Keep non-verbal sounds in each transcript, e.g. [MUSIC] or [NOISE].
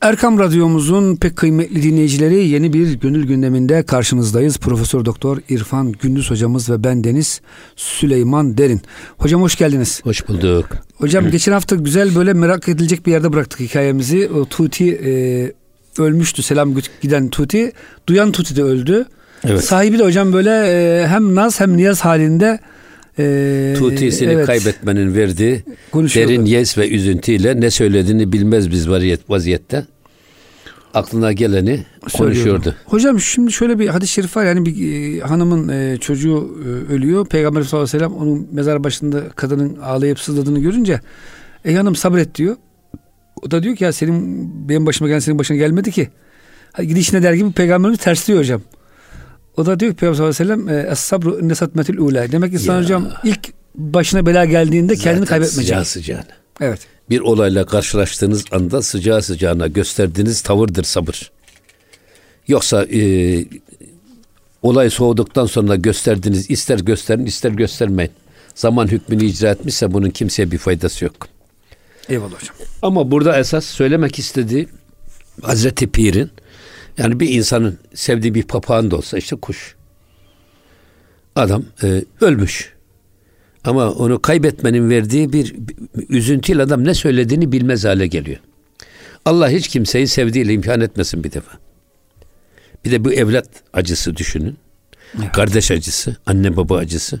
Erkam Radyomuzun pek kıymetli dinleyicileri yeni bir gönül gündeminde karşınızdayız. Profesör Doktor İrfan Gündüz hocamız ve ben Deniz Süleyman Derin. Hocam hoş geldiniz. Hoş bulduk. Hocam [CLEARS THROAT] geçen hafta güzel böyle merak edilecek bir yerde bıraktık hikayemizi. O Tuti e, ölmüştü selam giden Tuti. Duyan Tuti de öldü. Evet. Sahibi de hocam böyle e, hem naz hem niyaz halinde e, Tutisini evet, kaybetmenin verdiği derin yes ve üzüntüyle ne söylediğini bilmez biz vaziyet, vaziyette. Aklına geleni konuşuyordu. Hocam şimdi şöyle bir hadis-i şerif var yani bir e, hanımın e, çocuğu e, ölüyor. Peygamber sallallahu aleyhi ve sellem onun mezar başında kadının ağlayıp sızladığını görünce ey hanım sabret diyor. O da diyor ki ya senin benim başıma gelen senin başına gelmedi ki. Hadi gidişine der gibi peygamberimiz tersliyor hocam. O da diyor ki Peygamber sallallahu aleyhi ve sellem Es-sabru nesatmetil ula. Demek ki sana hocam ilk başına bela geldiğinde Zaten kendini kaybetmeyecek. Sıcağı sıcağına. Evet. Bir olayla karşılaştığınız anda sıcağı sıcağına gösterdiğiniz tavırdır sabır. Yoksa e, olay soğuduktan sonra gösterdiğiniz ister gösterin ister göstermeyin. Zaman hükmünü icra etmişse bunun kimseye bir faydası yok. Eyvallah hocam. Ama burada esas söylemek istediği Hazreti Pir'in yani bir insanın sevdiği bir papağan da olsa işte kuş. Adam e, ölmüş. Ama onu kaybetmenin verdiği bir, bir üzüntüyle adam ne söylediğini bilmez hale geliyor. Allah hiç kimseyi sevdiğiyle imkan etmesin bir defa. Bir de bu evlat acısı düşünün. Evet. Kardeş acısı, anne baba acısı.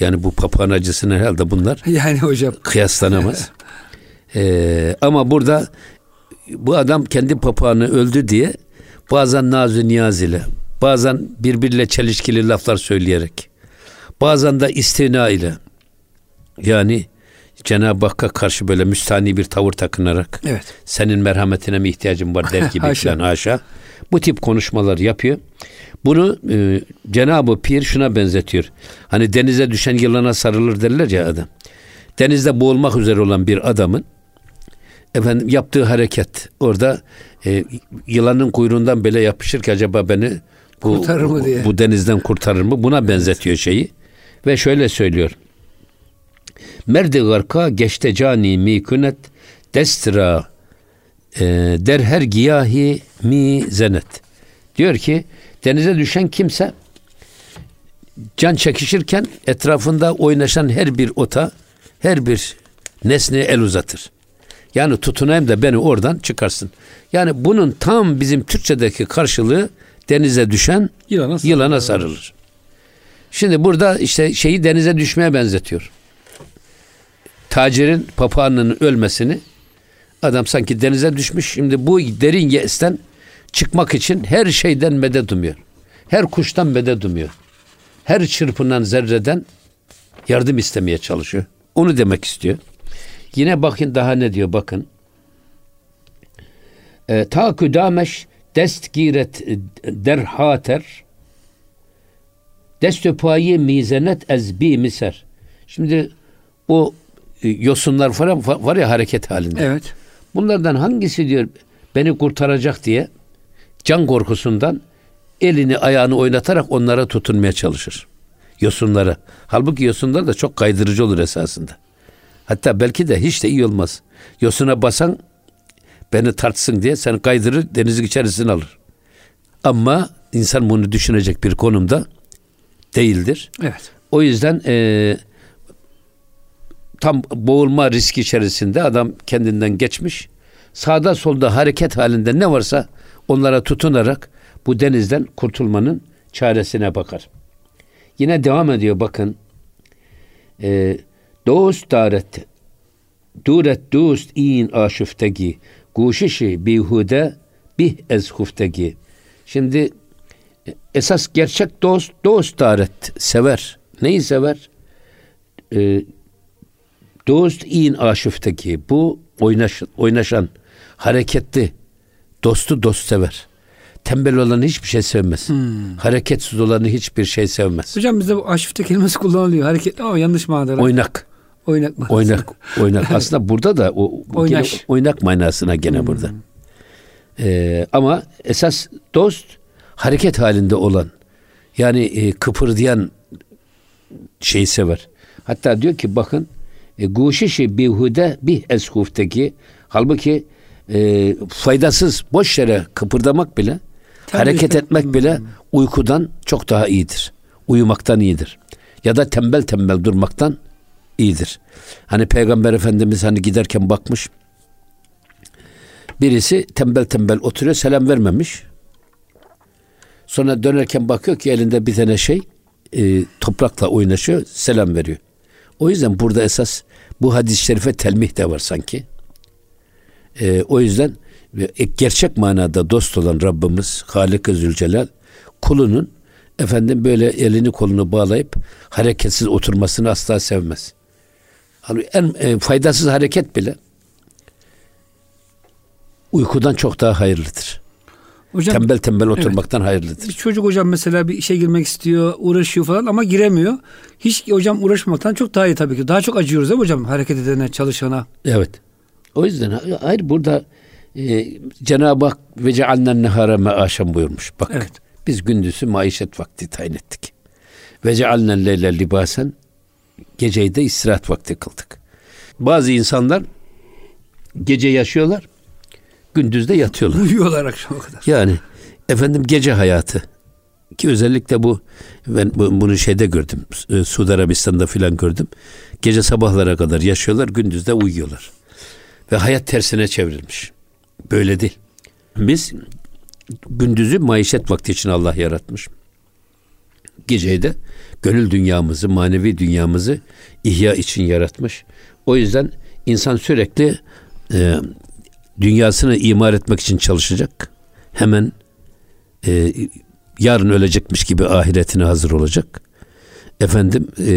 Yani bu papağan acısının herhalde bunlar [LAUGHS] yani hocam kıyaslanamaz. ee, [LAUGHS] ama burada bu adam kendi papağanı öldü diye bazen nazı niyaz ile, bazen birbiriyle çelişkili laflar söyleyerek, bazen de istina ile, yani Cenab-ı Hakk'a karşı böyle müstani bir tavır takınarak evet. senin merhametine mi ihtiyacım var der [LAUGHS] gibi haşa. falan haşa. Bu tip konuşmalar yapıyor. Bunu e, Cenab-ı Pir şuna benzetiyor. Hani denize düşen yılana sarılır derler ya adam. Denizde boğulmak üzere olan bir adamın efendim yaptığı hareket orada e, yılanın kuyruğundan bile yapışır ki acaba beni bu, kurtarır mı diye. bu denizden kurtarır mı? Buna benzetiyor şeyi. Ve şöyle söylüyor. Merdi garka geçte cani mi künet destra e, der her giyahi mi zenet. Diyor ki denize düşen kimse can çekişirken etrafında oynaşan her bir ota, her bir nesneye el uzatır. Yani tutunayım da beni oradan çıkarsın. Yani bunun tam bizim Türkçedeki karşılığı denize düşen yılana, yılana sarılır. Şimdi burada işte şeyi denize düşmeye benzetiyor. Tacirin papağanının ölmesini adam sanki denize düşmüş. Şimdi bu derin yesten çıkmak için her şeyden medet umuyor. Her kuştan medet umuyor. Her çırpınan zerreden yardım istemeye çalışıyor. Onu demek istiyor. Yine bakın daha ne diyor bakın. E, ta küdameş dest giret derhater destü payi mizenet ez bi miser. Şimdi o e, yosunlar falan var ya hareket halinde. Evet. Bunlardan hangisi diyor beni kurtaracak diye can korkusundan elini ayağını oynatarak onlara tutunmaya çalışır. Yosunlara. Halbuki yosunlar da çok kaydırıcı olur esasında. Hatta belki de hiç de iyi olmaz. Yosuna basan beni tartsın diye seni kaydırır denizin içerisine alır. Ama insan bunu düşünecek bir konumda değildir. Evet. O yüzden e, tam boğulma riski içerisinde adam kendinden geçmiş. Sağda solda hareket halinde ne varsa onlara tutunarak bu denizden kurtulmanın çaresine bakar. Yine devam ediyor bakın. E, Dost daret duret dost in aşıftegi guşişi bihude bih ez huftegi. Şimdi esas gerçek dost dost daret sever. Neyi sever? Ee, dost in aşıfteki bu oynaş, oynaşan hareketli dostu dost sever. Tembel olanı hiçbir şey sevmez. Hmm. Hareketsiz olanı hiçbir şey sevmez. Hocam bizde bu aşifte kelimesi kullanılıyor. Hareketli ama yanlış manada. Oynak. Oynak manasına. Oynak, oynak. [LAUGHS] Aslında burada da o Oynaş. Gene, oynak manasına gene hmm. burada. Ee, ama esas dost hareket halinde olan yani e, kıpırdayan şeyi sever. Hatta diyor ki bakın e, guşişi bihude bih eshufteki halbuki e, faydasız boş yere kıpırdamak bile Tabii hareket etmek bile uykudan çok daha iyidir. Uyumaktan iyidir. Ya da tembel tembel durmaktan iyidir. Hani Peygamber Efendimiz hani giderken bakmış. Birisi tembel tembel oturuyor selam vermemiş. Sonra dönerken bakıyor ki elinde bir tane şey e, toprakla oynaşıyor selam veriyor. O yüzden burada esas bu hadis-i şerife telmih de var sanki. E, o yüzden e, gerçek manada dost olan Rabbimiz Halik-i Zülcelal kulunun efendim böyle elini kolunu bağlayıp hareketsiz oturmasını asla sevmez. En e, faydasız hareket bile uykudan çok daha hayırlıdır. Hocam, tembel tembel oturmaktan evet, hayırlıdır. Bir çocuk hocam mesela bir işe girmek istiyor, uğraşıyor falan ama giremiyor. Hiç hocam uğraşmaktan çok daha iyi tabii ki. Daha çok acıyoruz değil mi hocam hareket edene, çalışana? Evet. O yüzden hayır burada e, Cenab-ı Hak ve cealnen nehara meaşen buyurmuş. Bak evet. biz gündüzü maişet vakti tayin ettik. Ve cealnen leyle libasen geceyi de istirahat vakti kıldık. Bazı insanlar gece yaşıyorlar, gündüzde yatıyorlar. Uyuyorlar akşama kadar. Yani efendim gece hayatı ki özellikle bu ben bunu şeyde gördüm. E, Suudi Arabistan'da filan gördüm. Gece sabahlara kadar yaşıyorlar, gündüzde uyuyorlar. Ve hayat tersine çevrilmiş. Böyle değil. Biz gündüzü maişet vakti için Allah yaratmış. Geceyi de gönül dünyamızı, manevi dünyamızı ihya için yaratmış. O yüzden insan sürekli e, dünyasını imar etmek için çalışacak. Hemen e, yarın ölecekmiş gibi ahiretine hazır olacak. Efendim e,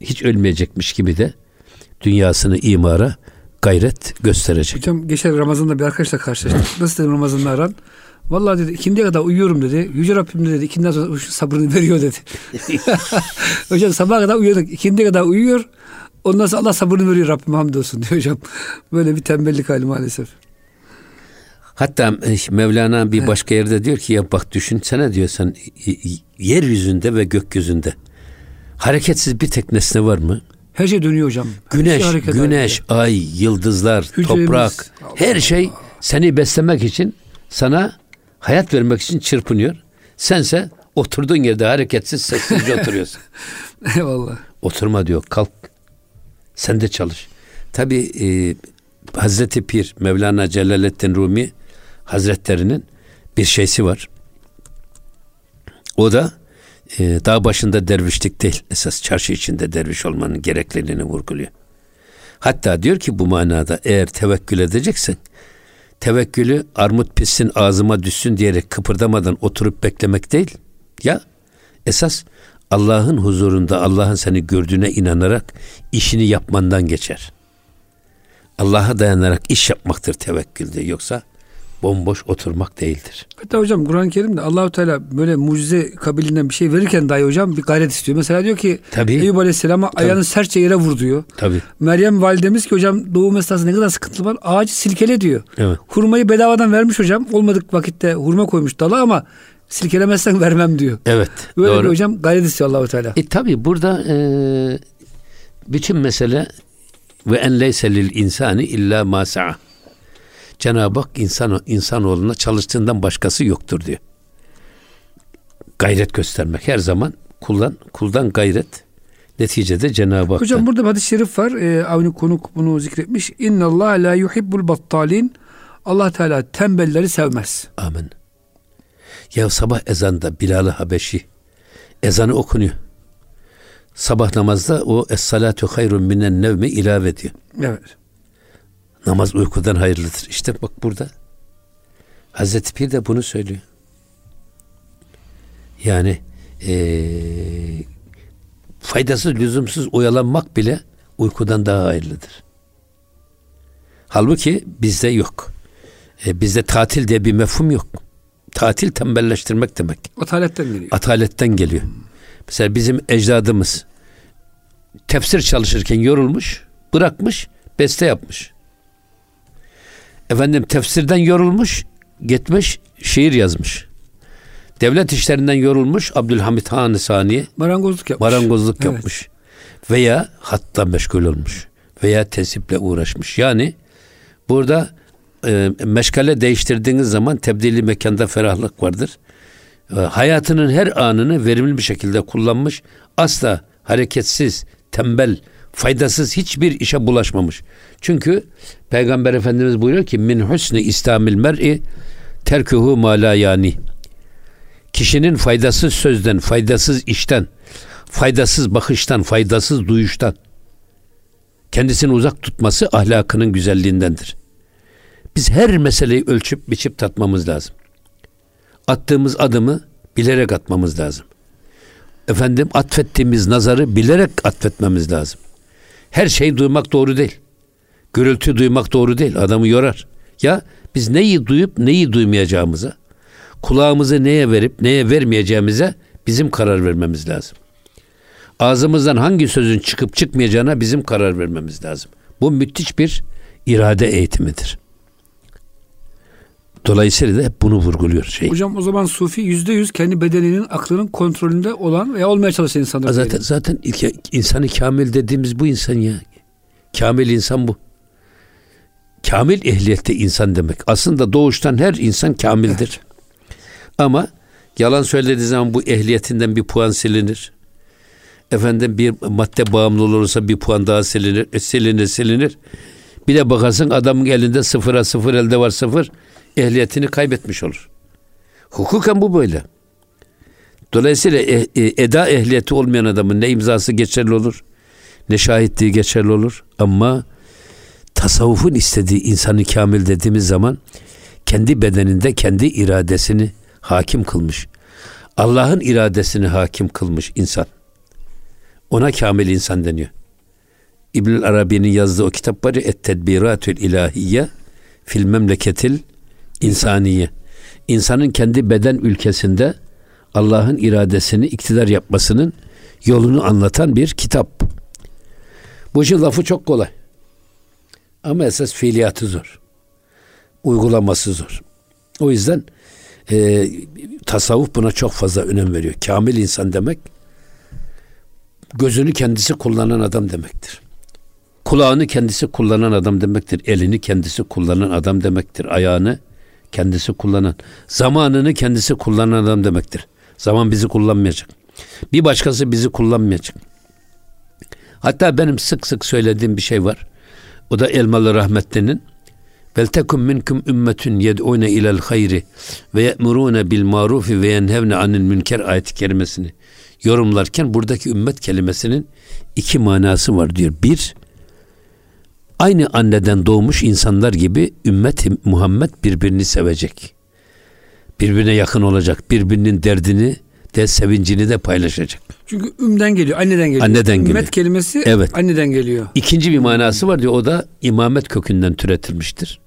hiç ölmeyecekmiş gibi de dünyasını imara gayret gösterecek. Hocam geçen Ramazan'da bir arkadaşla karşılaştık. Nasıl dedim Ramazan'da aran? Vallahi dedi ikindiye kadar uyuyorum dedi. Yüce Rabbim dedi ikinden sonra sabrını [LAUGHS] veriyor dedi. [LAUGHS] hocam sabah kadar uyuyorduk. İkindiye kadar uyuyor. Ondan sonra Allah sabrını veriyor Rabbim hamdolsun diyor hocam. Böyle bir tembellik hali maalesef. Hatta e, Mevlana bir evet. başka yerde diyor ki ya bak düşünsene diyor sen yeryüzünde ve gökyüzünde hareketsiz bir tek nesne var mı? Her şey dönüyor hocam. Güneş, şey güneş, ediyor. ay, yıldızlar, Hücremiz, toprak, Allah her şey seni beslemek için sana hayat vermek için çırpınıyor. Sense oturduğun yerde hareketsiz sessizce [LAUGHS] oturuyorsun. Eyvallah. Oturma diyor kalk. Sen de çalış. Tabi e, Hazreti Pir Mevlana Celaleddin Rumi Hazretlerinin bir şeysi var. O da e, dağ başında dervişlik değil. Esas çarşı içinde derviş olmanın gerekliliğini vurguluyor. Hatta diyor ki bu manada eğer tevekkül edeceksen tevekkülü armut pissin ağzıma düşsün diyerek kıpırdamadan oturup beklemek değil. Ya esas Allah'ın huzurunda Allah'ın seni gördüğüne inanarak işini yapmandan geçer. Allah'a dayanarak iş yapmaktır tevekkülde yoksa bomboş oturmak değildir. Hatta hocam Kur'an-ı Kerim'de Allahu Teala böyle mucize kabilinden bir şey verirken dahi hocam bir gayret istiyor. Mesela diyor ki Tabii. Eyüp Aleyhisselam'a Tabii. ayağını sertçe yere vur diyor. Tabii. Meryem validemiz ki hocam doğum esnasında ne kadar sıkıntı var. Ağacı silkele diyor. Evet. Hurmayı bedavadan vermiş hocam. Olmadık vakitte hurma koymuş dala ama silkelemezsen [LAUGHS] vermem diyor. Evet. Böyle doğru. bir hocam gayret istiyor Allahu Teala. E tabi burada e, bütün mesele ve en leyse lil insani illa ma sa'a. Cenab-ı Hak insan insanoğluna çalıştığından başkası yoktur diyor. Gayret göstermek her zaman kuldan kuldan gayret neticede Cenab-ı Hak. Hocam burada bir hadis-i şerif var. Ee, Avni Konuk bunu zikretmiş. İnna Allah la yuhibbul battalin. Allah Teala tembelleri sevmez. Amin. Ya sabah ezanda Bilal-i Habeşi ezanı okunuyor. Sabah namazda o es-salatu hayrun minen nevmi ilave ediyor. Evet. Namaz uykudan hayırlıdır. İşte bak burada Hazreti Pir de bunu söylüyor. Yani ee, faydasız, lüzumsuz oyalanmak bile uykudan daha hayırlıdır. Halbuki bizde yok. E, bizde tatil diye bir mefhum yok. Tatil tembelleştirmek demek. Ataletten geliyor. Ataletten geliyor. Mesela bizim ecdadımız tefsir çalışırken yorulmuş, bırakmış, beste yapmış. Efendim tefsirden yorulmuş, gitmiş, şiir yazmış. Devlet işlerinden yorulmuş Abdülhamit Han Saniye marangozluk yapmış. Marangozluk evet. yapmış. Veya hatta meşgul olmuş. Veya tesiple uğraşmış. Yani burada e, meşgale değiştirdiğiniz zaman tebdili mekanda ferahlık vardır. E, hayatının her anını verimli bir şekilde kullanmış, asla hareketsiz, tembel, faydasız hiçbir işe bulaşmamış. Çünkü Peygamber Efendimiz buyuruyor ki min husni istamil mer'i terkuhu ma la yani. Kişinin faydasız sözden, faydasız işten, faydasız bakıştan, faydasız duyuştan kendisini uzak tutması ahlakının güzelliğindendir. Biz her meseleyi ölçüp biçip tatmamız lazım. Attığımız adımı bilerek atmamız lazım. Efendim atfettiğimiz nazarı bilerek atfetmemiz lazım. Her şey duymak doğru değil. Gürültü duymak doğru değil. Adamı yorar. Ya biz neyi duyup neyi duymayacağımıza, kulağımızı neye verip neye vermeyeceğimize bizim karar vermemiz lazım. Ağzımızdan hangi sözün çıkıp çıkmayacağına bizim karar vermemiz lazım. Bu müthiş bir irade eğitimidir. Dolayısıyla da hep bunu vurguluyor şey. Hocam o zaman Sufi yüzde yüz kendi bedeninin, aklının kontrolünde olan veya olmaya çalışan insanlar. Zaten diyelim. zaten ilk, insanı kamil dediğimiz bu insan ya. Kamil insan bu. Kamil ehliyette insan demek. Aslında doğuştan her insan kamildir. Ama yalan söylediği zaman bu ehliyetinden bir puan silinir. Efendim bir madde bağımlı olursa bir puan daha silinir, e, silinir, silinir. Bir de bakarsın adamın elinde sıfıra sıfır elde var sıfır ehliyetini kaybetmiş olur. Hukuken bu böyle. Dolayısıyla e, e, eda ehliyeti olmayan adamın ne imzası geçerli olur, ne şahitliği geçerli olur. Ama tasavvufun istediği insanı kamil dediğimiz zaman kendi bedeninde kendi iradesini hakim kılmış. Allah'ın iradesini hakim kılmış insan. Ona kamil insan deniyor. İbnül Arabi'nin yazdığı o kitap var ya Et-Tedbiratül İlahiyye fil memleketil insaniye. İnsanın kendi beden ülkesinde Allah'ın iradesini iktidar yapmasının yolunu anlatan bir kitap. Bu işin lafı çok kolay. Ama esas fiiliyatı zor. Uygulaması zor. O yüzden e, tasavvuf buna çok fazla önem veriyor. Kamil insan demek gözünü kendisi kullanan adam demektir. Kulağını kendisi kullanan adam demektir. Elini kendisi kullanan adam demektir. Ayağını kendisi kullanan. Zamanını kendisi kullanan adam demektir. Zaman bizi kullanmayacak. Bir başkası bizi kullanmayacak. Hatta benim sık sık söylediğim bir şey var. O da Elmalı Rahmetli'nin Vel tekum minkum ümmetun yed'une ilel hayri ve ye'murune bil marufi ve yenhevne anil münker ayet kerimesini yorumlarken buradaki ümmet kelimesinin iki manası var diyor. Bir, aynı anneden doğmuş insanlar gibi ümmet Muhammed birbirini sevecek. Birbirine yakın olacak. Birbirinin derdini de sevincini de paylaşacak. Çünkü ümden geliyor, anneden geliyor. Anneden Ümmet geliyor. kelimesi evet. anneden geliyor. İkinci bir manası var diyor. O da imamet kökünden türetilmiştir.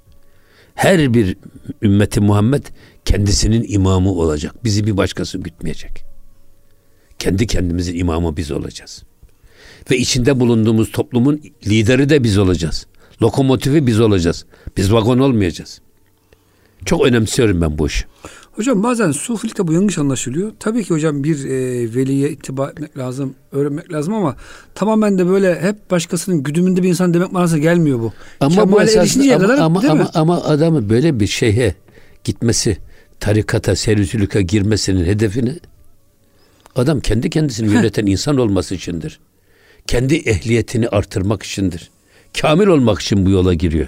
Her bir ümmeti Muhammed kendisinin imamı olacak. Bizi bir başkası gütmeyecek. Kendi kendimizin imamı biz olacağız. Ve içinde bulunduğumuz toplumun lideri de biz olacağız. Lokomotifi biz olacağız. Biz vagon olmayacağız. Çok önemsiyorum ben bu işi. Hocam bazen sufilikte bu yanlış anlaşılıyor. Tabii ki hocam bir e, veliye ittiba etmek lazım, öğrenmek lazım ama tamamen de böyle hep başkasının güdümünde bir insan demek manasına gelmiyor bu. Ama Kemale bu esas, ama, kadar, ama, ama, ama adamı böyle bir şeye gitmesi, tarikata, serüsülüke girmesinin hedefini adam kendi kendisini [LAUGHS] yöneten insan olması içindir. Kendi ehliyetini artırmak içindir. Kamil olmak için bu yola giriyor.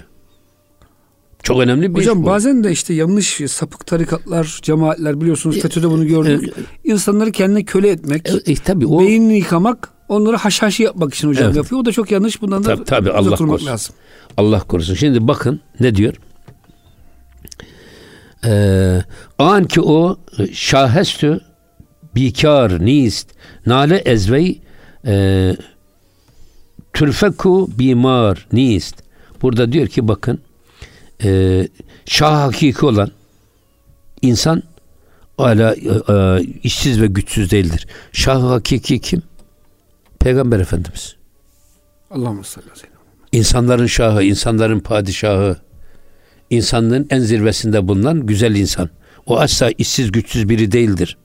Çok önemli bir Hocam iş bu. bazen de işte yanlış sapık tarikatlar, cemaatler biliyorsunuz e, FETÖ'de bunu gördük. E, İnsanları kendine köle etmek, e, e, tabii o, beynini yıkamak, onları haşhaşi yapmak için hocam evet. yapıyor. O da çok yanlış. Bundan da tabii, tabii, Allah korusun. lazım. Allah korusun. Şimdi bakın ne diyor? Ee, an ki o şahestü bikar nist nale ezvey e, türfeku bimar nist. Burada diyor ki bakın e, şah hakiki olan insan hala e, e, işsiz ve güçsüz değildir. Şah hakiki kim? Peygamber Efendimiz. Allah'ım sallallahu aleyhi İnsanların şahı, insanların padişahı, insanlığın en zirvesinde bulunan güzel insan. O asla işsiz güçsüz biri değildir.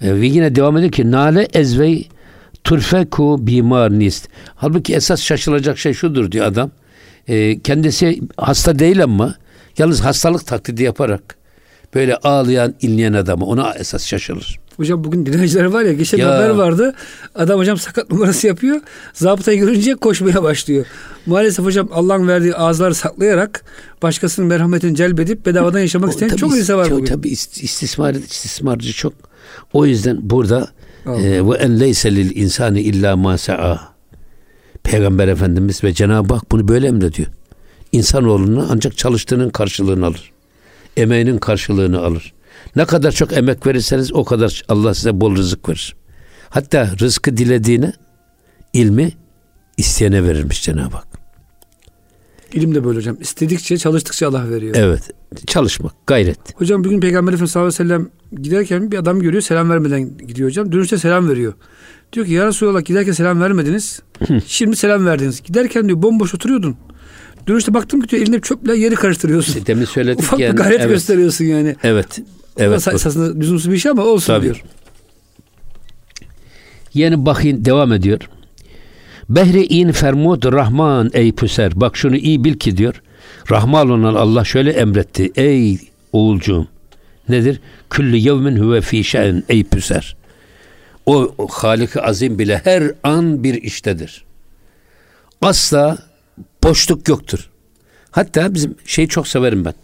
E, ve yine devam ediyor ki nale ezvey turfeku bimar nist. Halbuki esas şaşılacak şey şudur diyor adam e, kendisi hasta değil ama Yalnız hastalık taklidi yaparak böyle ağlayan, inleyen adamı ona esas şaşılır. Hocam bugün dilenciler var ya geçen ya. haber vardı. Adam hocam sakat numarası yapıyor. Zabıtayı görünce koşmaya başlıyor. Maalesef hocam Allah'ın verdiği ağızları saklayarak başkasının merhametini celbedip bedavadan yaşamak isteyen çok insan var çok, bugün. Tabii istismar, istismarcı çok. O yüzden burada ve en leyse lil insani illa ma sa'a. Peygamber Efendimiz ve Cenab-ı Hak bunu böyle emrediyor. İnsanoğluna ancak çalıştığının karşılığını alır. Emeğinin karşılığını alır. Ne kadar çok emek verirseniz o kadar Allah size bol rızık verir. Hatta rızkı dilediğine ilmi isteyene verirmiş Cenab-ı Hak. İlim de böyle hocam. İstedikçe çalıştıkça Allah veriyor. Evet. Çalışmak, gayret. Hocam bugün Peygamber Efendimiz sallallahu aleyhi ve sellem giderken bir adam görüyor selam vermeden gidiyor hocam. Dönüşte selam veriyor. Diyor ki ya Resulallah giderken selam vermediniz. Şimdi selam verdiniz. Giderken diyor bomboş oturuyordun. Dönüşte baktım ki diyor elinde çöple yeri karıştırıyorsun. Demin söyledik Ufak yani. gayret evet. gösteriyorsun yani. Evet. Evet. Esasında lüzumsuz bir şey ama olsun Tabii. diyor. Yeni bakın devam ediyor. Behri in fermud Rahman ey püser. Bak şunu iyi bil ki diyor. Rahman olan Allah şöyle emretti. Ey oğulcuğum. Nedir? Küllü yevmin huve fi şe'n ey püser. O, o halik Azim bile her an bir iştedir. Asla boşluk yoktur. Hatta bizim şeyi çok severim ben.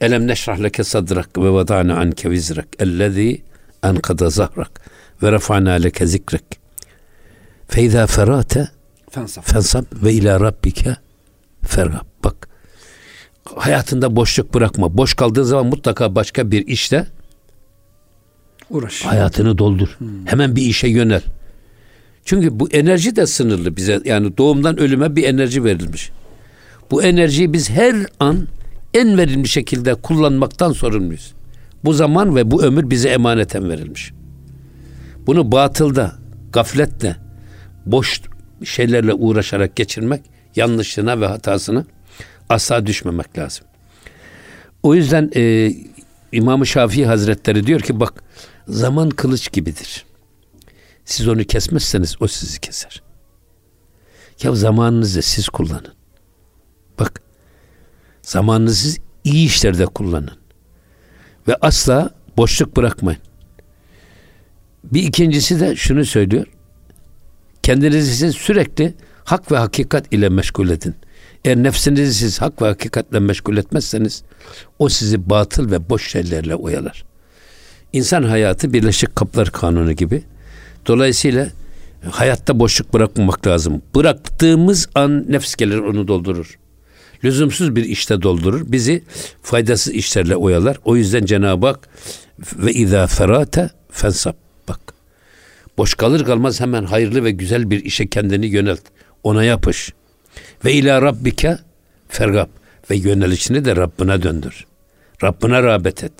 Elem neşrah leke sadrak ve vada'na anke vizrak ellezî enkada zahrak ve refa'na leke zikrek. Feyza ferate fensab ve ila rabbike fergab. Bak hayatında boşluk bırakma. Boş kaldığın zaman mutlaka başka bir işte uğraş. Hayatını doldur. Hmm. Hemen bir işe yönel. Çünkü bu enerji de sınırlı bize. Yani doğumdan ölüme bir enerji verilmiş. Bu enerjiyi biz her an en verimli şekilde kullanmaktan sorumluyuz. Bu zaman ve bu ömür bize emaneten verilmiş. Bunu batılda, gafletle, boş şeylerle uğraşarak geçirmek yanlışlığına ve hatasına asla düşmemek lazım. O yüzden e, İmam-ı Şafii Hazretleri diyor ki bak zaman kılıç gibidir. Siz onu kesmezseniz o sizi keser. Ya zamanınızı siz kullanın. Bak zamanınızı iyi işlerde kullanın. Ve asla boşluk bırakmayın. Bir ikincisi de şunu söylüyor. Kendinizi siz sürekli hak ve hakikat ile meşgul edin. Eğer nefsinizi siz hak ve hakikatle meşgul etmezseniz o sizi batıl ve boş şeylerle oyalar. İnsan hayatı Birleşik Kaplar Kanunu gibi. Dolayısıyla hayatta boşluk bırakmamak lazım. Bıraktığımız an nefs gelir onu doldurur. Lüzumsuz bir işte doldurur. Bizi faydasız işlerle oyalar. O yüzden Cenab-ı Hak ve izâ ferate fensab. Bak. Boş kalır kalmaz hemen hayırlı ve güzel bir işe kendini yönelt. Ona yapış. Ve ila rabbike fergab. Ve yönelişini de Rabbine döndür. Rabbine rağbet et.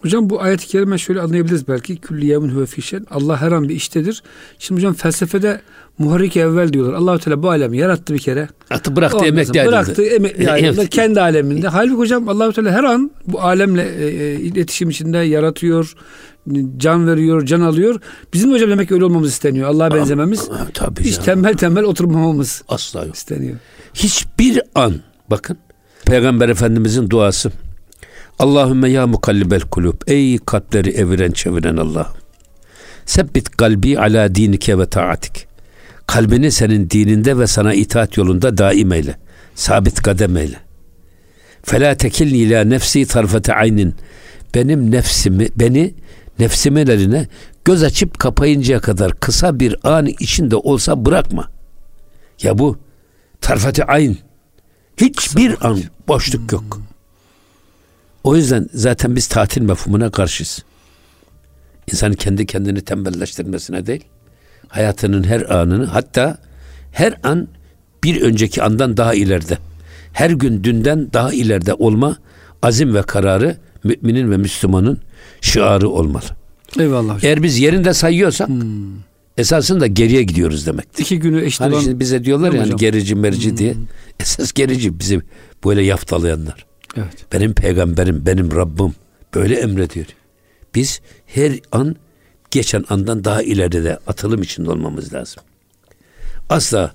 Hocam bu ayet-i kerime şöyle anlayabiliriz belki. Külli yemin huve fişen. Allah her an bir iştedir. Şimdi hocam felsefede muharrik evvel diyorlar. Allahu Teala bu alemi yarattı bir kere. Attı bıraktı emekli aleminde. Bıraktı emekli aleminde kendi aleminde. Halbuki hocam Allahu Teala her an bu alemle e, e, iletişim içinde yaratıyor, can veriyor, can alıyor. Bizim hocam demek ki öyle olmamız isteniyor. Allah'a benzememiz. Tabii hiç canım. tembel tembel oturmamamız asla yok. isteniyor. Hiçbir an bakın Peygamber Efendimizin duası Allahümme ya mukallibel kulub. Ey kalpleri eviren çeviren Allah. Sebbit kalbi ala dinike ve taatik. Kalbini senin dininde ve sana itaat yolunda daim eyle. Sabit kadem eyle. Fela tekilni ila nefsi tarfete aynin. Benim nefsimi, beni nefsimin eline göz açıp kapayıncaya kadar kısa bir an içinde olsa bırakma. Ya bu tarfete ayn. Hiçbir an boşluk yok. O yüzden zaten biz tatil mefhumuna karşıyız. İnsanın kendi kendini tembelleştirmesine değil, hayatının her anını hatta her an bir önceki andan daha ileride, her gün dünden daha ileride olma azim ve kararı müminin ve Müslümanın şiarı olmalı. Eyvallah. Eğer biz yerinde sayıyorsak hmm. esasında geriye gidiyoruz demek. İki günü eşit hani olan... bize diyorlar ya hani gerici merici hmm. diye. [LAUGHS] Esas gerici bizi böyle yaftalayanlar. Evet. Benim peygamberim, benim Rabbim böyle emrediyor. Biz her an geçen andan daha ileride de atılım içinde olmamız lazım. Asla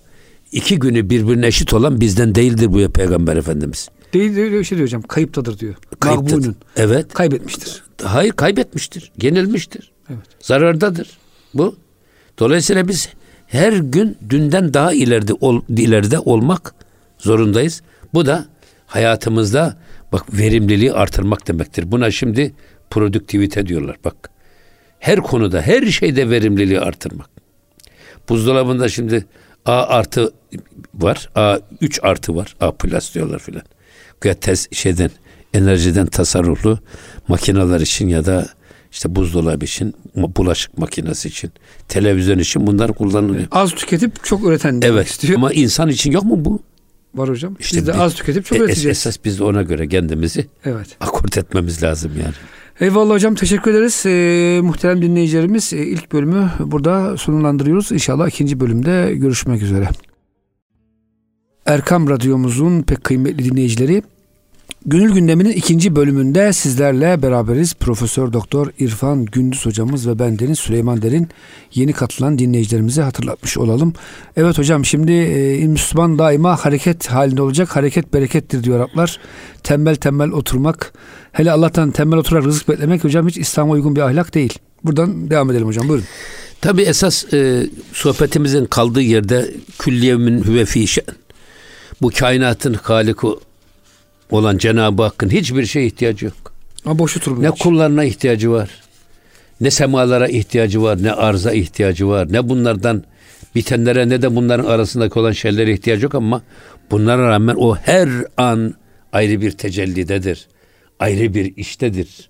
iki günü birbirine eşit olan bizden değildir bu ya Peygamber Efendimiz. Değil öyle şey diyor hocam. Kayıptadır diyor. Kayıptadır. Evet. Kaybetmiştir. Hayır kaybetmiştir. Yenilmiştir. Evet. Zarardadır. Bu. Dolayısıyla biz her gün dünden daha ileride ol, ileride olmak zorundayız. Bu da hayatımızda bak verimliliği artırmak demektir. Buna şimdi produktivite diyorlar bak. Her konuda, her şeyde verimliliği artırmak. Buzdolabında şimdi A artı var, A 3 artı var, A plus diyorlar filan. Tez şeyden, enerjiden tasarruflu makineler için ya da işte buzdolabı için, bulaşık makinesi için, televizyon için bunlar kullanılıyor. Az tüketip çok üreten evet, istiyor. Ama insan için yok mu bu? Var hocam. İşte biz de az tüketip çok E, üreteceğiz. esas biz de ona göre kendimizi Evet. akort etmemiz lazım yani. Eyvallah hocam teşekkür ederiz. Ee, muhterem dinleyicilerimiz e, ilk bölümü burada sonlandırıyoruz. İnşallah ikinci bölümde görüşmek üzere. Erkam Radyomuzun pek kıymetli dinleyicileri Gönül Gündemi'nin ikinci bölümünde sizlerle beraberiz. Profesör Doktor İrfan Gündüz hocamız ve bendeniz Süleyman Derin yeni katılan dinleyicilerimize hatırlatmış olalım. Evet hocam şimdi e, Müslüman daima hareket halinde olacak. Hareket berekettir diyor Araplar. Tembel tembel oturmak. Hele Allah'tan tembel oturarak rızık beklemek hocam hiç İslam'a uygun bir ahlak değil. Buradan devam edelim hocam buyurun. Tabi esas e, sohbetimizin kaldığı yerde külliyemin hüve fi şen. Bu kainatın haliku olan Cenab-ı Hakk'ın hiçbir şeye ihtiyacı yok. Ama boş Ne oturmuyor. kullarına ihtiyacı var. Ne semalara ihtiyacı var, ne arza ihtiyacı var. Ne bunlardan bitenlere ne de bunların arasındaki olan şeylere ihtiyacı yok ama bunlara rağmen o her an ayrı bir tecellidedir. Ayrı bir iştedir.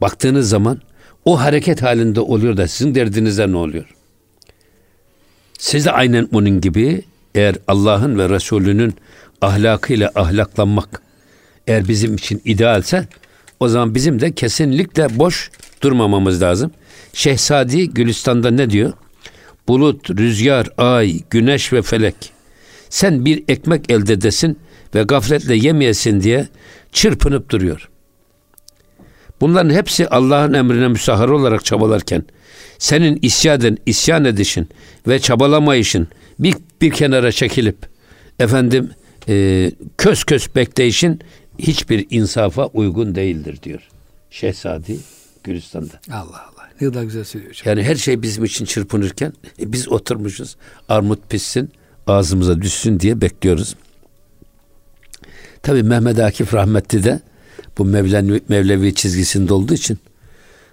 Baktığınız zaman o hareket halinde oluyor da sizin derdinize ne oluyor? Siz de aynen onun gibi eğer Allah'ın ve Resulünün ahlakıyla ahlaklanmak eğer bizim için idealse o zaman bizim de kesinlikle boş durmamamız lazım. Şehzadi Gülistan'da ne diyor? Bulut, rüzgar, ay, güneş ve felek. Sen bir ekmek elde edesin ve gafletle yemeyesin diye çırpınıp duruyor. Bunların hepsi Allah'ın emrine müsahhar olarak çabalarken senin isyanın, isyan edişin ve çabalamayışın bir, bir kenara çekilip efendim e, kös kös bekleyişin hiçbir insafa uygun değildir diyor. Şehzadi Gülistan'da. Allah Allah. Ne kadar güzel söylüyor hocam. Yani her şey bizim için çırpınırken e, biz oturmuşuz. Armut pişsin, ağzımıza düşsün diye bekliyoruz. Tabii Mehmet Akif rahmetli de bu Mevlevi, Mevlevi çizgisinde olduğu için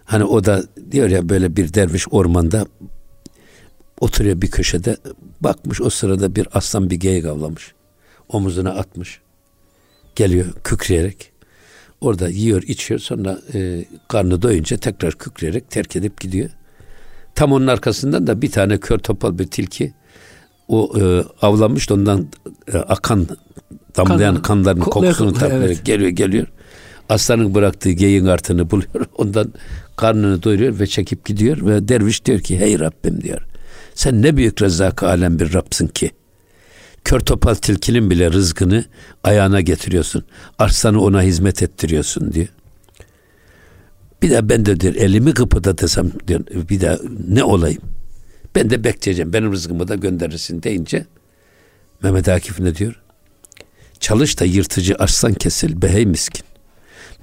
hani o da diyor ya böyle bir derviş ormanda oturuyor bir köşede bakmış o sırada bir aslan bir geyik avlamış. Omuzuna atmış. Geliyor kükreyerek. Orada yiyor içiyor sonra e, karnı doyunca tekrar kükreyerek terk edip gidiyor. Tam onun arkasından da bir tane kör topal bir tilki o e, avlanmış da ondan e, akan damlayan Kan- kanların koklaya kokusunu koklaya, taplayarak evet. geliyor geliyor. Aslanın bıraktığı geyin artıını buluyor. [LAUGHS] Ondan karnını doyuruyor ve çekip gidiyor ve derviş diyor ki hey Rabbim diyor. Sen ne büyük rezzak alem bir Rabsın ki. Kör topal tilkinin bile rızkını ayağına getiriyorsun. Arslanı ona hizmet ettiriyorsun diyor. Bir daha ben de diyor elimi kıpırdatırsam diyor bir daha ne olayım? Ben de bekleyeceğim. Benim rızkımı da gönderirsin deyince Mehmet Akif ne diyor? Çalış da yırtıcı arslan kesil be hey miskin.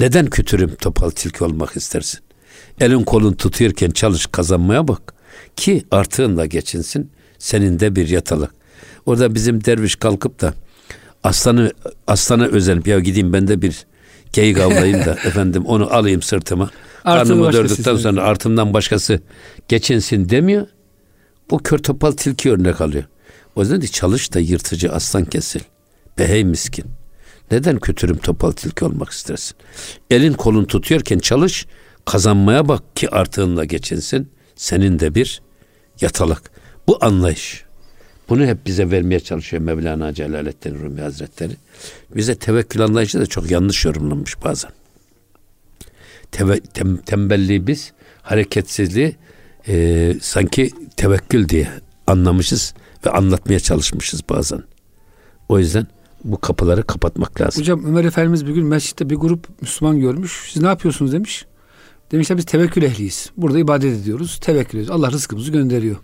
Neden kütürüm topal tilki olmak istersin? Elin kolun tutuyorken çalış kazanmaya bak. Ki artığınla geçinsin senin de bir yatalak. Orada bizim derviş kalkıp da aslanı aslana özenip ya gideyim ben de bir geyik avlayayım da [LAUGHS] efendim onu alayım sırtıma. Karnımı dördükten sonra artımdan başkası geçinsin demiyor. O kör topal tilki örnek alıyor. O yüzden de çalış da yırtıcı aslan kesil. Be hey miskin. Neden kötürüm topal tilki olmak istersin? Elin kolun tutuyorken çalış, kazanmaya bak ki artığınla geçinsin. Senin de bir yatalak. Bu anlayış. Bunu hep bize vermeye çalışıyor Mevlana Celaleddin Rumi Hazretleri. Bize tevekkül anlayışı da çok yanlış yorumlanmış bazen. Teve, tem, tembelliği biz, hareketsizliği e, sanki tevekkül diye anlamışız ve anlatmaya çalışmışız bazen. O yüzden bu kapıları kapatmak lazım. Hocam Ömer Efendimiz bir gün mescitte bir grup Müslüman görmüş. Siz ne yapıyorsunuz demiş. Demişler biz tevekkül ehliyiz. Burada ibadet ediyoruz. Tevekkül ediyoruz. Allah rızkımızı gönderiyor.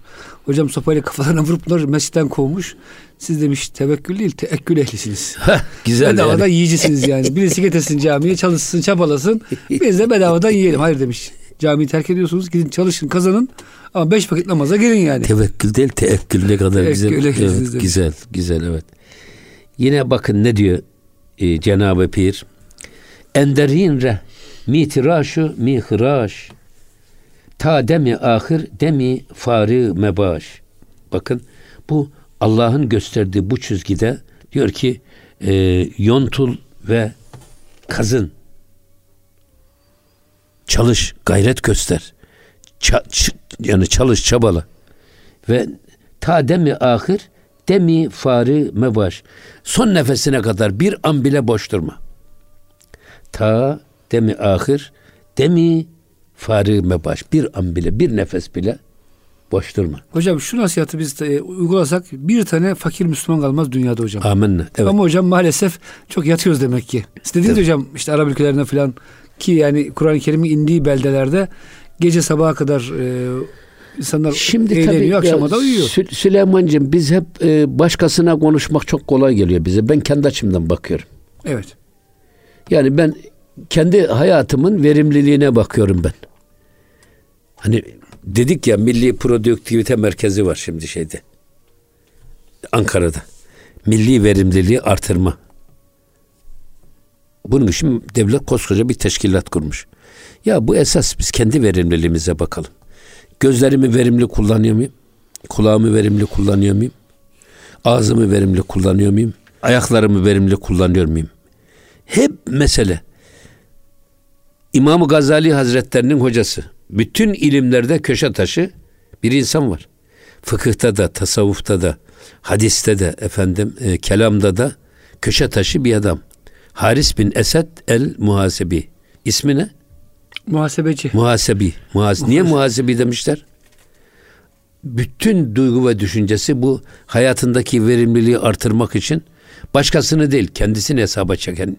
Hocam sopayla kafalarına vurup bunları mescitten kovmuş. Siz demiş tevekkül değil teekkül ehlisiniz. [LAUGHS] Güzel bedavadan yani. yiyicisiniz yani. Birisi getirsin camiye çalışsın çabalasın. Biz de bedavadan yiyelim. Hayır demiş. Camiyi terk ediyorsunuz. Gidin çalışın kazanın. Ama beş vakit namaza gelin yani. Tevekkül değil teekkül ne kadar güzel. Evet, güzel güzel evet. Yine bakın ne diyor e, Cenab-ı Pir. Enderin re mitiraşu mihraş ta demi ahir demi fari mebaş. Bakın bu Allah'ın gösterdiği bu çizgide diyor ki e, yontul ve kazın. Çalış gayret göster. Ça- ç- yani çalış çabala. Ve ta demi ahir demi fari mebaş. Son nefesine kadar bir an bile boş durma. Ta demi ahir demi fari mebaş bir an bile bir nefes bile boş durma Hocam şu nasihatı biz de, uygulasak bir tane fakir Müslüman kalmaz dünyada hocam. amenna evet Ama hocam maalesef çok yatıyoruz demek ki. Siz dediniz Evet. hocam işte Arap ülkelerinde falan ki yani Kur'an-ı Kerim'in indiği beldelerde gece sabaha kadar e, insanlar Şimdi eğleniyor, tabii akşama da uyuyor. Sü- Süleyman'cığım biz hep e, başkasına konuşmak çok kolay geliyor bize. Ben kendi açımdan bakıyorum. Evet. Yani ben kendi hayatımın verimliliğine bakıyorum ben. Hani dedik ya Milli Produktivite Merkezi var şimdi şeyde. Ankara'da. Milli verimliliği artırma. Bunun için devlet koskoca bir teşkilat kurmuş. Ya bu esas biz kendi verimliliğimize bakalım. Gözlerimi verimli kullanıyor muyum? Kulağımı verimli kullanıyor muyum? Ağzımı verimli kullanıyor muyum? Ayaklarımı verimli kullanıyor muyum? Hep mesele. İmam Gazali Hazretlerinin hocası. Bütün ilimlerde köşe taşı bir insan var. Fıkıhta da, tasavvufta da, hadiste de, efendim, e, kelamda da köşe taşı bir adam. Haris bin Esed el Muhasebi. İsmi ne? Muhasebeci. Muhasebi. Muhas Niye muhasebi demişler? Bütün duygu ve düşüncesi bu hayatındaki verimliliği artırmak için başkasını değil kendisini hesaba çeken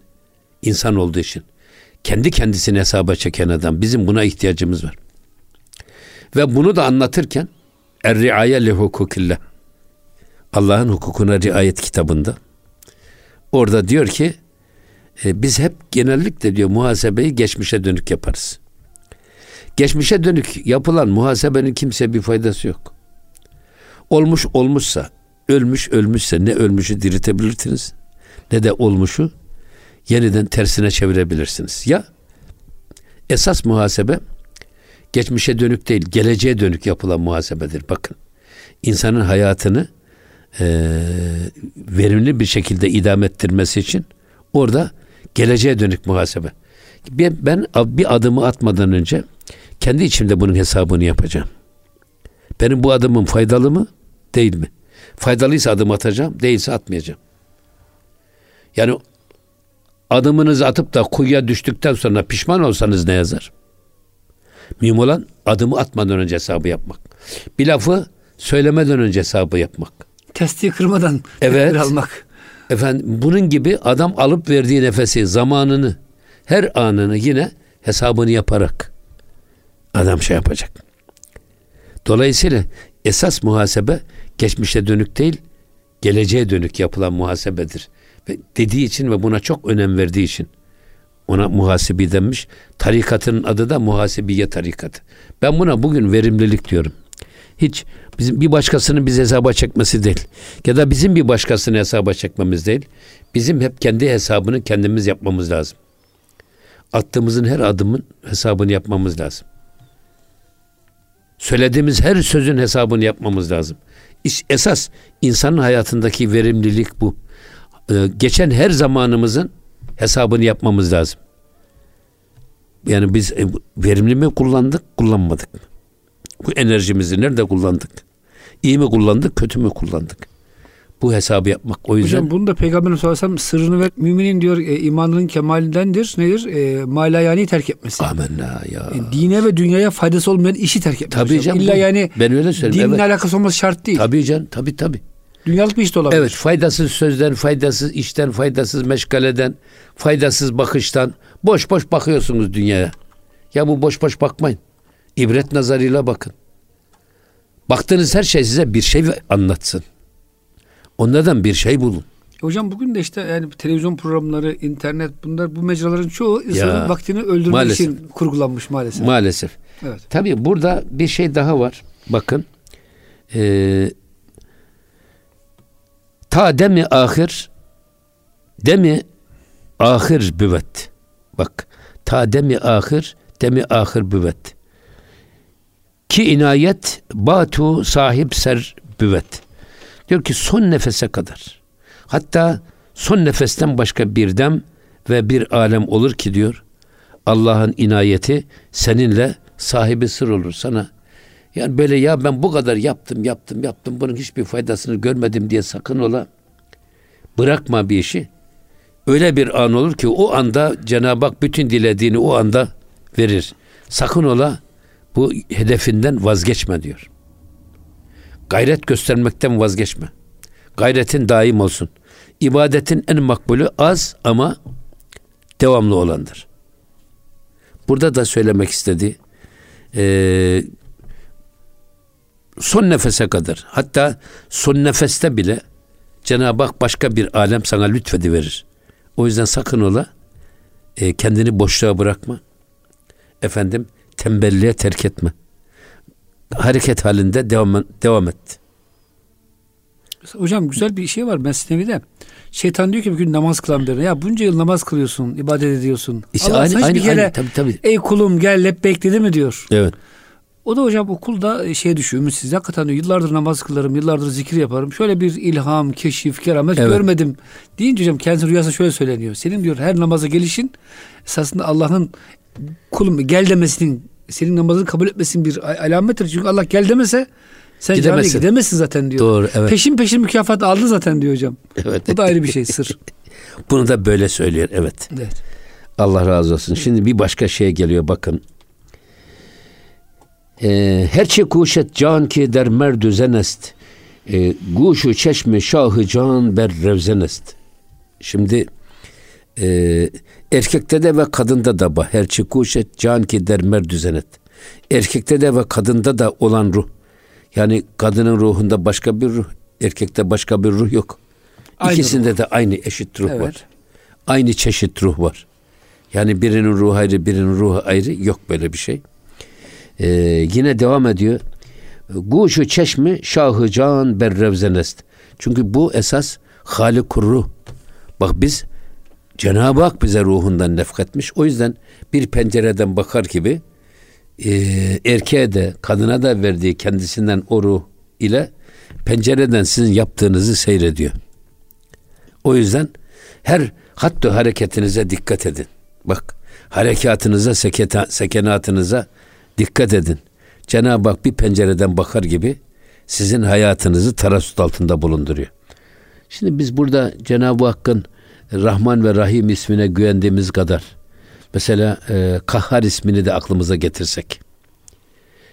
insan olduğu için. Kendi kendisini hesaba çeken adam. Bizim buna ihtiyacımız var. Ve bunu da anlatırken Er-riaye li hukukillah. Allah'ın hukukuna riayet kitabında. Orada diyor ki e, biz hep genellikle diyor muhasebeyi geçmişe dönük yaparız. Geçmişe dönük yapılan muhasebenin kimseye bir faydası yok. Olmuş olmuşsa, ölmüş ölmüşse ne ölmüşü diriltebilirsiniz ne de olmuşu yeniden tersine çevirebilirsiniz. Ya esas muhasebe geçmişe dönük değil, geleceğe dönük yapılan muhasebedir. Bakın, insanın hayatını eee, verimli bir şekilde idame ettirmesi için orada geleceğe dönük muhasebe. Ben, ben bir adımı atmadan önce kendi içimde bunun hesabını yapacağım. Benim bu adımım faydalı mı, değil mi? Faydalıysa adım atacağım, değilse atmayacağım. Yani adımınızı atıp da kuyuya düştükten sonra pişman olsanız ne yazar? Mühim olan adımı atmadan önce hesabı yapmak. Bir lafı söylemeden önce hesabı yapmak. Testiyi kırmadan [LAUGHS] Evet. almak. Efendim bunun gibi adam alıp verdiği nefesi, zamanını, her anını yine hesabını yaparak adam şey yapacak. Dolayısıyla esas muhasebe geçmişe dönük değil, geleceğe dönük yapılan muhasebedir. Dediği için ve buna çok önem verdiği için ona muhasebi denmiş. Tarikatının adı da muhasebiye tarikatı. Ben buna bugün verimlilik diyorum. Hiç bizim bir başkasının biz hesaba çekmesi değil. Ya da bizim bir başkasını hesaba çekmemiz değil. Bizim hep kendi hesabını kendimiz yapmamız lazım. Attığımızın her adımın hesabını yapmamız lazım. Söylediğimiz her sözün hesabını yapmamız lazım. İş- Esas insanın hayatındaki verimlilik bu. Ee, geçen her zamanımızın hesabını yapmamız lazım. Yani biz e, verimli mi kullandık, kullanmadık mı? Bu enerjimizi nerede kullandık? İyi mi kullandık, kötü mü kullandık? Bu hesabı yapmak. O yüzden Hocam bunu da ve sellem sırrını ver. Müminin diyor e, imanının kemalindendir. Nedir? E, malayani terk etmesi. amenna ya. E, dine ve dünyaya faydası olmayan işi terk etmesi. Tabii hocam. canım. İlla yani ben öyle söyleyeyim. dinle Evet. alakası olması şart değil. Tabii canım, tabii tabii. Dünyalık bir iş de olabilir. Evet, faydasız sözden, faydasız işten, faydasız meşgaleden, faydasız bakıştan boş boş bakıyorsunuz dünyaya. Ya bu boş boş bakmayın. İbret nazarıyla bakın. Baktığınız her şey size bir şey anlatsın. Onlardan bir şey bulun. Hocam bugün de işte yani televizyon programları, internet bunlar bu mecraların çoğu insanın vaktini öldürmek maalesef. için kurgulanmış maalesef. Maalesef. Evet. Tabii burada bir şey daha var. Bakın. Ee, ta demi ahir demi ahir büvet. Bak. Ta demi ahir demi ahir büvet. Ki inayet batu sahip ser büvet. Diyor ki son nefese kadar. Hatta son nefesten başka bir dem ve bir alem olur ki diyor. Allah'ın inayeti seninle sahibi sır olur sana. Yani böyle ya ben bu kadar yaptım yaptım yaptım bunun hiçbir faydasını görmedim diye sakın ola. Bırakma bir işi. Öyle bir an olur ki o anda Cenab-ı Hak bütün dilediğini o anda verir. Sakın ola bu hedefinden vazgeçme diyor. Gayret göstermekten vazgeçme. Gayretin daim olsun. İbadetin en makbulü az ama devamlı olandır. Burada da söylemek istedi. Ee, son nefese kadar hatta son nefeste bile Cenab-ı Hak başka bir alem sana lütfediverir. O yüzden sakın ola e, kendini boşluğa bırakma. Efendim tembelliğe terk etme. Hareket halinde devam, devam et. Hocam güzel bir şey var Mesnevi'de. Şeytan diyor ki bir gün namaz kılan birine ya bunca yıl namaz kılıyorsun, ibadet ediyorsun. İşte Allah aynı, aynı, bir kere aynı, tabii, tabii. ey kulum gel hep bekledi mi diyor. Evet. O da hocam okulda şey düşüyor ümitsiz. Hakikaten diyor yıllardır namaz kılarım, yıllardır zikir yaparım. Şöyle bir ilham, keşif, keramet evet. görmedim. Deyince hocam kendisi rüyasında şöyle söyleniyor. Senin diyor her namaza gelişin esasında Allah'ın kulum gel demesinin senin namazını kabul etmesinin bir alamettir. Çünkü Allah gel demese sen gidemezsin. gidemezsin zaten diyor. Doğru evet. Peşin peşin mükafat aldın zaten diyor hocam. Evet. Bu da ayrı bir şey sır. [LAUGHS] Bunu da böyle söylüyor evet. Evet. Allah razı olsun. Şimdi bir başka şeye geliyor bakın. Her şey kuşet can ki der merdü zenest. Ee, guşu çeşme şahı can ber revzenest. Şimdi e, erkekte de ve kadında da bu. Her şey kuşet can ki der merdü zenet. Erkekte de ve kadında da olan ruh yani kadının ruhunda başka bir ruh, erkekte başka bir ruh yok. Aynı İkisinde ruh. de aynı eşit ruh evet. var. Aynı çeşit ruh var. Yani birinin ruhu ayrı, birinin ruhu ayrı yok böyle bir şey. Ee, yine devam ediyor. Guşu çeşmi şahı can berrevzenest. Çünkü bu esas halik ruh. Bak biz Cenab-ı Hak bize ruhundan nefketmiş. O yüzden bir pencereden bakar gibi e, erkeğe de kadına da verdiği kendisinden o ruh ile pencereden sizin yaptığınızı seyrediyor. O yüzden her hatta hareketinize dikkat edin. Bak harekatınıza, seketa, sekenatınıza dikkat edin. Cenab-ı Hak bir pencereden bakar gibi sizin hayatınızı tarasut altında bulunduruyor. Şimdi biz burada Cenab-ı Hakk'ın Rahman ve Rahim ismine güvendiğimiz kadar Mesela e, Kahhar ismini de aklımıza getirsek.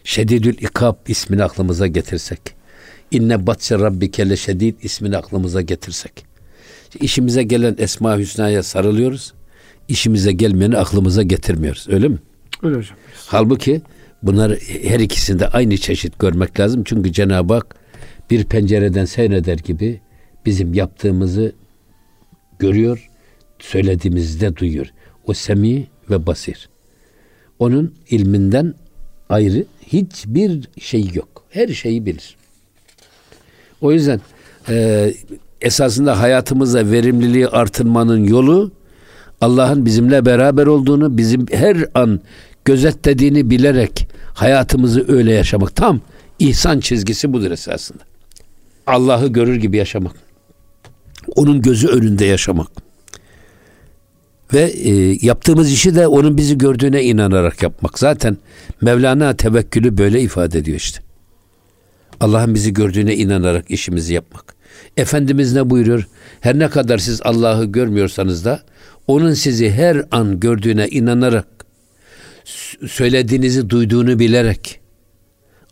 Şedidül İkab ismini aklımıza getirsek. İnne batse rabbike şedid ismini aklımıza getirsek. İşimize gelen Esma Hüsna'ya sarılıyoruz. İşimize gelmeyeni aklımıza getirmiyoruz. Öyle mi? Öyle hocam. Halbuki bunlar her ikisinde aynı çeşit görmek lazım. Çünkü Cenab-ı Hak bir pencereden seyreder gibi bizim yaptığımızı görüyor, söylediğimizi de duyuyor. O semi ve basir. Onun ilminden ayrı hiçbir şey yok. Her şeyi bilir. O yüzden e, esasında hayatımızda verimliliği artırmanın yolu Allah'ın bizimle beraber olduğunu, bizim her an gözetlediğini bilerek hayatımızı öyle yaşamak. Tam ihsan çizgisi budur esasında. Allah'ı görür gibi yaşamak. Onun gözü önünde yaşamak. Ve e, yaptığımız işi de onun bizi gördüğüne inanarak yapmak. Zaten Mevlana tevekkülü böyle ifade ediyor işte. Allah'ın bizi gördüğüne inanarak işimizi yapmak. Efendimiz ne buyuruyor? Her ne kadar siz Allah'ı görmüyorsanız da onun sizi her an gördüğüne inanarak söylediğinizi duyduğunu bilerek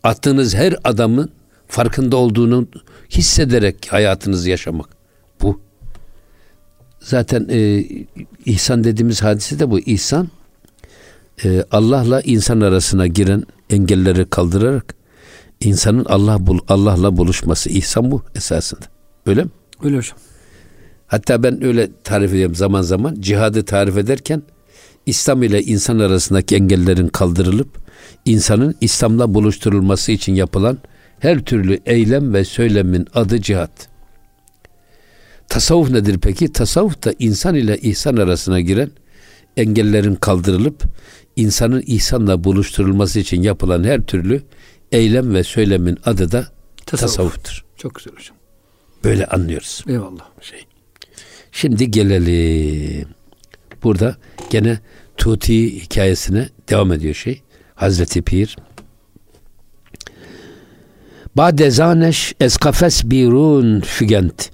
attığınız her adamın farkında olduğunu hissederek hayatınızı yaşamak. Bu Zaten e, ihsan dediğimiz hadise de bu. İhsan e, Allah'la insan arasına giren engelleri kaldırarak insanın Allah bul, Allah'la buluşması ihsan bu esasında. Öyle mi? Öyle hocam. Hatta ben öyle tarif ediyorum zaman zaman cihadı tarif ederken İslam ile insan arasındaki engellerin kaldırılıp insanın İslam'la buluşturulması için yapılan her türlü eylem ve söylemin adı cihat. Tasavvuf nedir peki? Tasavvuf da insan ile ihsan arasına giren engellerin kaldırılıp insanın ihsanla buluşturulması için yapılan her türlü eylem ve söylemin adı da Tasavvuf. tasavvuftur. Çok güzel hocam. Böyle anlıyoruz. Eyvallah. Şey. Şimdi gelelim. Burada gene Tuti hikayesine devam ediyor şey. Hazreti Pir. Bade zaneş eskafes birun fügent.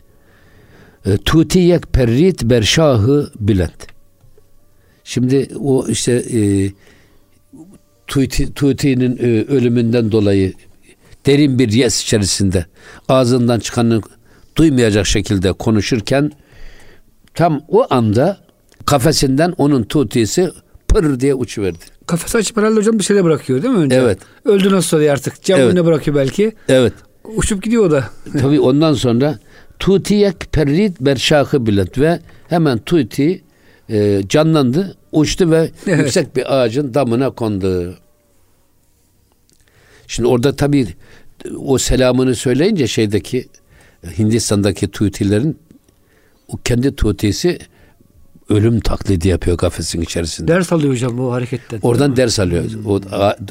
E, Tuti yek perrit berşahı bülent. Şimdi o işte e, Tuti, Tuti'nin e, ölümünden dolayı derin bir yes içerisinde ağzından çıkanı duymayacak şekilde konuşurken tam o anda kafesinden onun tutisi pır diye uçuverdi. Kafes açıp herhalde hocam bir şeyle bırakıyor değil mi önce? Evet. Öldü nasıl oluyor artık? Cam evet. bırakıyor belki. Evet. Uçup gidiyor o da. [LAUGHS] Tabii ondan sonra tutiyek perrit berşakı bilet ve hemen tuti e, canlandı, uçtu ve [LAUGHS] evet. yüksek bir ağacın damına kondu. Şimdi orada tabii o selamını söyleyince şeydeki Hindistan'daki Tutilerin o kendi Tutisi ölüm taklidi yapıyor kafesin içerisinde. Ders alıyor hocam bu hareketten. Oradan ders alıyor. O,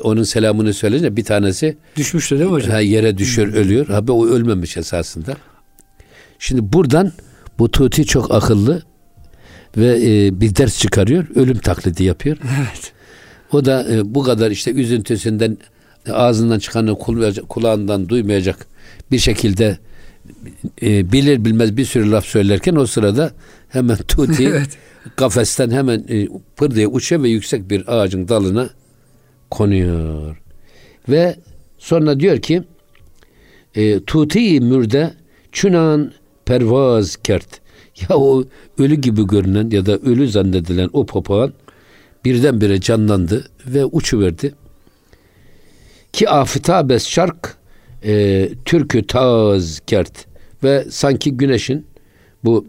onun selamını söyleyince bir tanesi düşmüştü değil mi hocam? Ha, yere düşüyor, hmm. ölüyor. Ha o ölmemiş esasında. Şimdi buradan bu Tuti çok akıllı ve e, bir ders çıkarıyor. Ölüm taklidi yapıyor. [LAUGHS] Evet. O da e, bu kadar işte üzüntüsünden ağzından çıkanı kulağından duymayacak bir şekilde e, bilir bilmez bir sürü laf söylerken o sırada hemen Tuti [LAUGHS] evet. kafesten hemen e, pır diye uçuyor ve yüksek bir ağacın dalına konuyor. Ve sonra diyor ki e, Tuti mürde çünan pervaz kert. [LAUGHS] Ya o ölü gibi görünen ya da ölü zannedilen o papağan birdenbire canlandı ve uçuverdi. Ki afitabes şark e, türkü taz kert ve sanki güneşin bu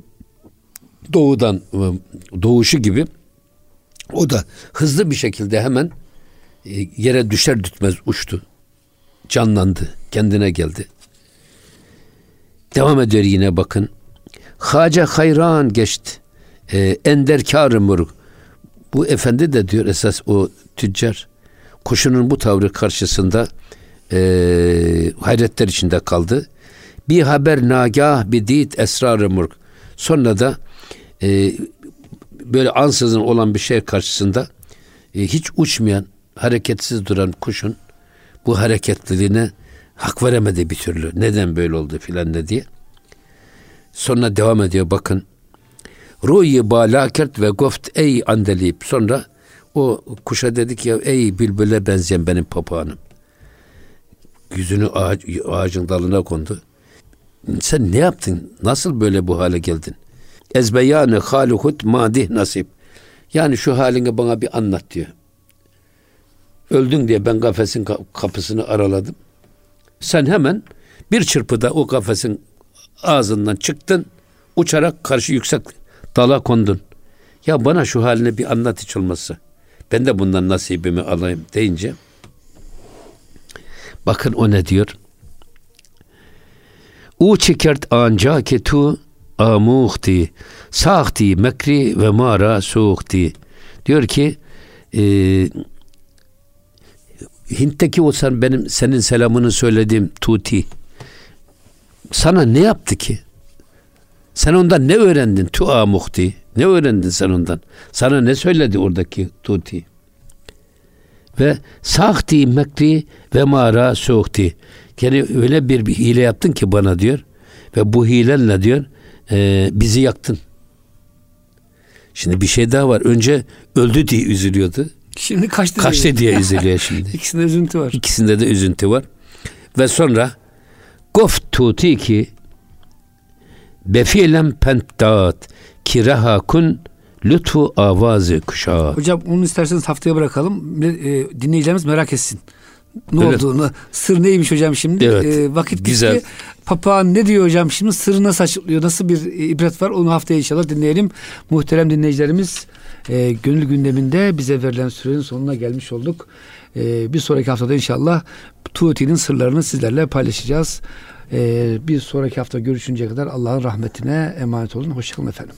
doğudan e, doğuşu gibi o da hızlı bir şekilde hemen e, yere düşer düşmez uçtu. Canlandı. Kendine geldi. Devam ediyor yine bakın. Hace hayran geçti. E, ender kârı murg. Bu efendi de diyor esas o tüccar kuşunun bu tavrı karşısında e, hayretler içinde kaldı. Bir haber nagah bidit esrar-ı murg. Sonra da e, böyle ansızın olan bir şey karşısında e, hiç uçmayan, hareketsiz duran kuşun bu hareketliliğine hak veremedi bir türlü. Neden böyle oldu filan ne diye. Sonra devam ediyor bakın. Ruyi balakert ve goft ey andelip. Sonra o kuşa dedik ya ey bülbüle benzeyen benim papağanım. Yüzünü ağac, ağacın dalına kondu. Sen ne yaptın? Nasıl böyle bu hale geldin? Ezbeyanı haluhut madih nasip. Yani şu halini bana bir anlat diyor. Öldün diye ben kafesin kapısını araladım. Sen hemen bir çırpıda o kafesin ağzından çıktın. Uçarak karşı yüksek dala kondun. Ya bana şu halini bir anlat hiç olmazsa. Ben de bundan nasibimi alayım deyince bakın o ne diyor? U çekert anca ke tu amuhti sahti mekri ve mara suhti diyor ki e, Hint'teki o sen benim senin selamını söylediğim Tuti sana ne yaptı ki? Sen ondan ne öğrendin? Tua muhti. Ne öğrendin sen ondan? Sana ne söyledi oradaki Tuti? Ve sahti mekri ve mara soğukti. Yani öyle bir hile yaptın ki bana diyor. Ve bu hilenle diyor e, bizi yaktın. Şimdi bir şey daha var. Önce öldü diye üzülüyordu. Şimdi kaçtı, kaçtı diye, diye üzülüyor şimdi. [LAUGHS] İkisinde üzüntü var. İkisinde de üzüntü var. Ve sonra Goft tuti ki befilem pentdat ki reha kun lütfu avazı kuşağı. Hocam onu isterseniz haftaya bırakalım. E, dinleyicilerimiz merak etsin. Ne evet. olduğunu. Sır neymiş hocam şimdi? Evet. E, vakit Güzel. gitti. Papağan ne diyor hocam şimdi? Sırrı nasıl açıklıyor? Nasıl bir ibret var? Onu haftaya inşallah dinleyelim. Muhterem dinleyicilerimiz e, gönül gündeminde bize verilen sürenin sonuna gelmiş olduk. E, bir sonraki haftada inşallah Tuğti'nin sırlarını sizlerle paylaşacağız. E, bir sonraki hafta görüşünceye kadar Allah'ın rahmetine emanet olun. Hoşçakalın efendim.